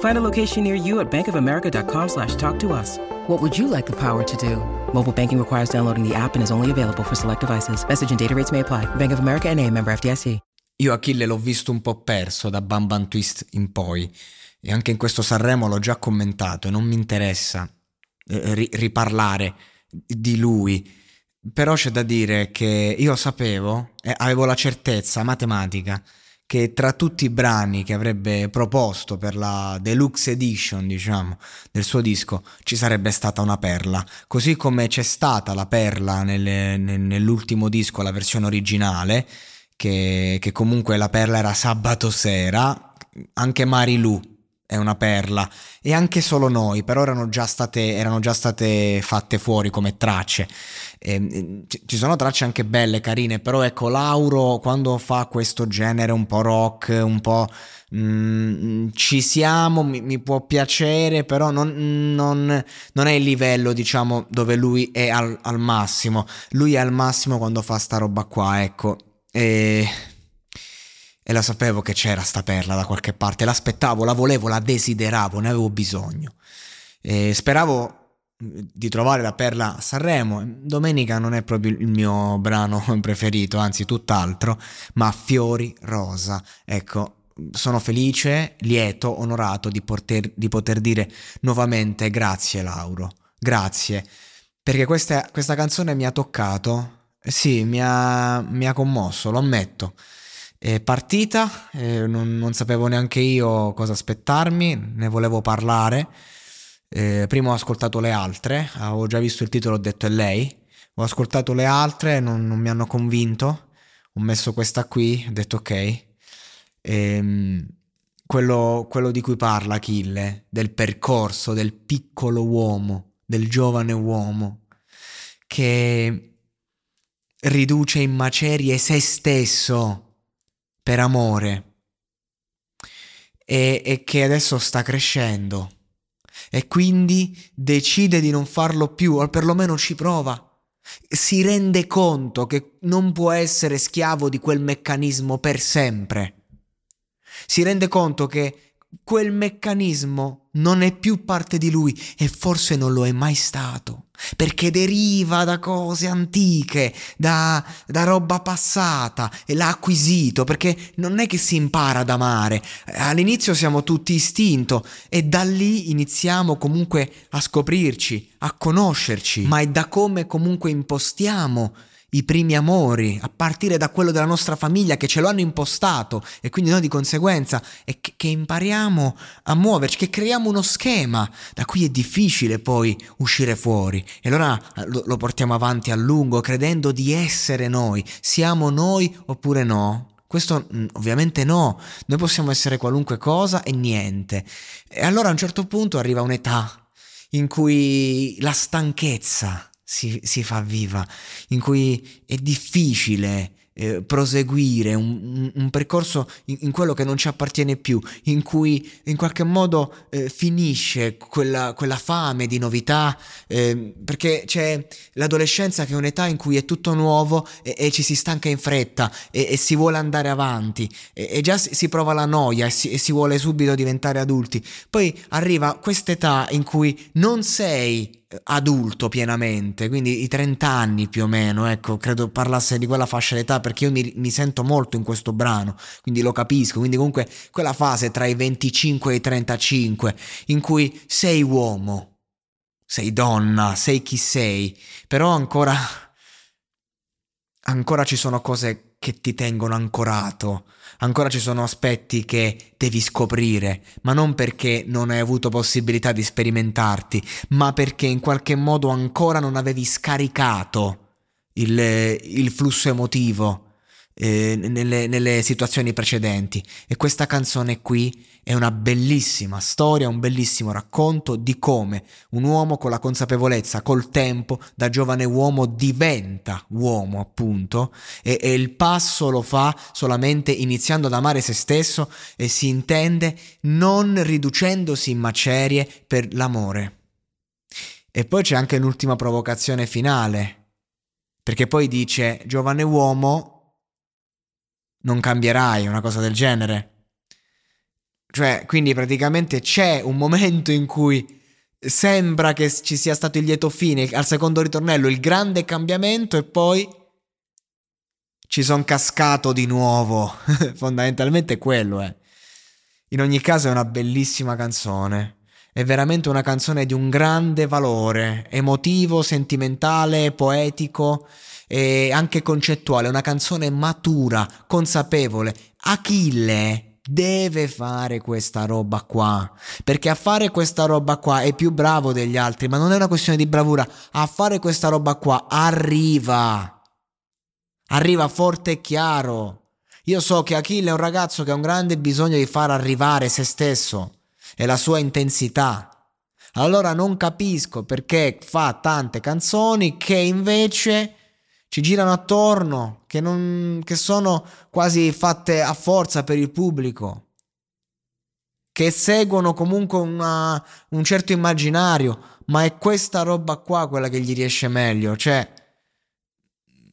Find a location near you at bankofamerica.com slash talk to us. What would you like the power to do? Mobile banking requires downloading the app and is only available for select devices. Message and data rates may apply. Bank of America and a member FDIC. Io Achille l'ho visto un po' perso da Bam Bam Twist in poi e anche in questo Sanremo l'ho già commentato e non mi interessa eh, ri- riparlare di lui. Però c'è da dire che io sapevo e avevo la certezza matematica che tra tutti i brani che avrebbe proposto per la deluxe edition, diciamo, del suo disco, ci sarebbe stata una perla. Così come c'è stata la perla nelle, nell'ultimo disco, la versione originale, che, che comunque la perla era sabato sera, anche Marilu è una perla. E anche solo noi però erano già state, erano già state fatte fuori come tracce. E, ci sono tracce anche belle carine però ecco Lauro quando fa questo genere un po' rock un po' mm, ci siamo mi, mi, può piacere però non, non, non, è il livello diciamo dove lui è al, al massimo. Lui è al massimo quando fa sta roba qua ecco. E, e la sapevo che c'era sta perla da qualche parte, l'aspettavo, la volevo, la desideravo, ne avevo bisogno. E speravo di trovare la perla a Sanremo. Domenica non è proprio il mio brano preferito, anzi tutt'altro, ma Fiori Rosa. Ecco, sono felice, lieto, onorato di poter, di poter dire nuovamente grazie Lauro, grazie, perché questa, questa canzone mi ha toccato sì, mi ha, mi ha commosso, lo ammetto. È partita, eh, non, non, sapevo neanche io cosa aspettarmi, ne volevo parlare. Eh, prima ho ascoltato le altre, avevo già visto il titolo, ho detto è lei. Ho ascoltato le altre, non, non mi hanno convinto. Ho messo questa qui, ho detto ok. Ehm, quello, quello di cui parla Achille, del percorso del piccolo uomo, del giovane uomo, che riduce in macerie se stesso per amore e, e che adesso sta crescendo e quindi decide di non farlo più o perlomeno ci prova. Si rende conto che non può essere schiavo di quel meccanismo per sempre. Si rende conto che quel meccanismo non è più parte di lui e forse non lo è mai stato, perché deriva da cose antiche, da, da, roba passata e l'ha acquisito, perché non è che si impara ad amare, all'inizio siamo tutti istinto e da lì iniziamo comunque a scoprirci, a conoscerci, ma è da come comunque impostiamo i primi amori, a partire da quello della nostra famiglia che ce lo hanno impostato e quindi noi di conseguenza e che, che impariamo a muoverci, che creiamo uno schema da cui è difficile poi uscire fuori e allora eh, lo, lo portiamo avanti a lungo credendo di essere noi, siamo noi oppure no? Questo mm, ovviamente no, noi possiamo essere qualunque cosa e niente. E allora a un certo punto arriva un'età in cui la stanchezza si, si fa viva, in cui è difficile eh, proseguire un, un percorso in, in, quello che non ci appartiene più, in cui in qualche modo eh, finisce quella, quella, fame di novità, eh, perché c'è l'adolescenza che è un'età in cui è tutto nuovo e, e ci si stanca in fretta e, e si vuole andare avanti e, e già si, si, prova la noia si, e si vuole subito diventare adulti. Poi arriva quest'età in cui non sei adulto pienamente, quindi i 30 anni più o meno, ecco, credo parlasse di quella fascia d'età perché io mi, mi, sento molto in questo brano, quindi lo capisco, quindi comunque quella fase tra i 25 e i 35 in cui sei uomo, sei donna, sei chi sei, però ancora ancora ci sono cose che ti tengono ancorato, ancora ci sono aspetti che devi scoprire, ma non perché non hai avuto possibilità di sperimentarti, ma perché in qualche modo ancora non avevi scaricato il, il flusso emotivo eh, nelle, nelle, situazioni precedenti. E questa canzone qui è una bellissima storia, un bellissimo racconto di come un uomo con la consapevolezza, col tempo, da giovane uomo diventa uomo, appunto, e, e il passo lo fa solamente iniziando ad amare se stesso e si intende non riducendosi in macerie per l'amore. E poi c'è anche un'ultima provocazione finale, perché poi dice giovane uomo non cambierai, una cosa del genere. Cioè, quindi praticamente c'è un momento in cui sembra che ci sia stato il lieto fine, al secondo ritornello il grande cambiamento e poi ci sono cascato di nuovo. Fondamentalmente quello è. In ogni caso è una bellissima canzone. È veramente una canzone di un grande valore, emotivo, sentimentale, poetico e anche concettuale, una canzone matura, consapevole. Achille deve fare questa roba qua, perché a fare questa roba qua è più bravo degli altri, ma non è una questione di bravura, a fare questa roba qua arriva. Arriva forte e chiaro. Io so che Achille è un ragazzo che ha un grande bisogno di far arrivare se stesso e la sua intensità. Allora non capisco perché fa tante canzoni che invece ci girano attorno, che, non, che sono quasi fatte a forza per il pubblico, che seguono comunque una, un certo immaginario, ma è questa roba qua quella che gli riesce meglio, cioè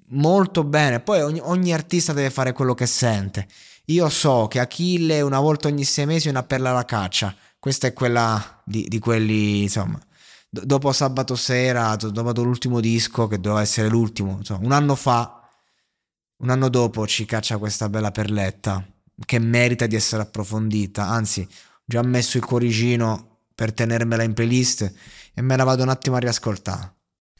molto bene. Poi ogni, ogni, artista deve fare quello che sente. Io so che Achille una volta ogni sei mesi una perla alla caccia. Questa è quella di, di quelli, insomma, D- dopo sabato sera, dopo l'ultimo disco, che doveva essere l'ultimo, insomma, un anno fa, un anno dopo ci caccia questa bella perletta che merita di essere approfondita. Anzi, ho già messo il cuoricino per tenermela in playlist e me la vado un attimo a riascoltare.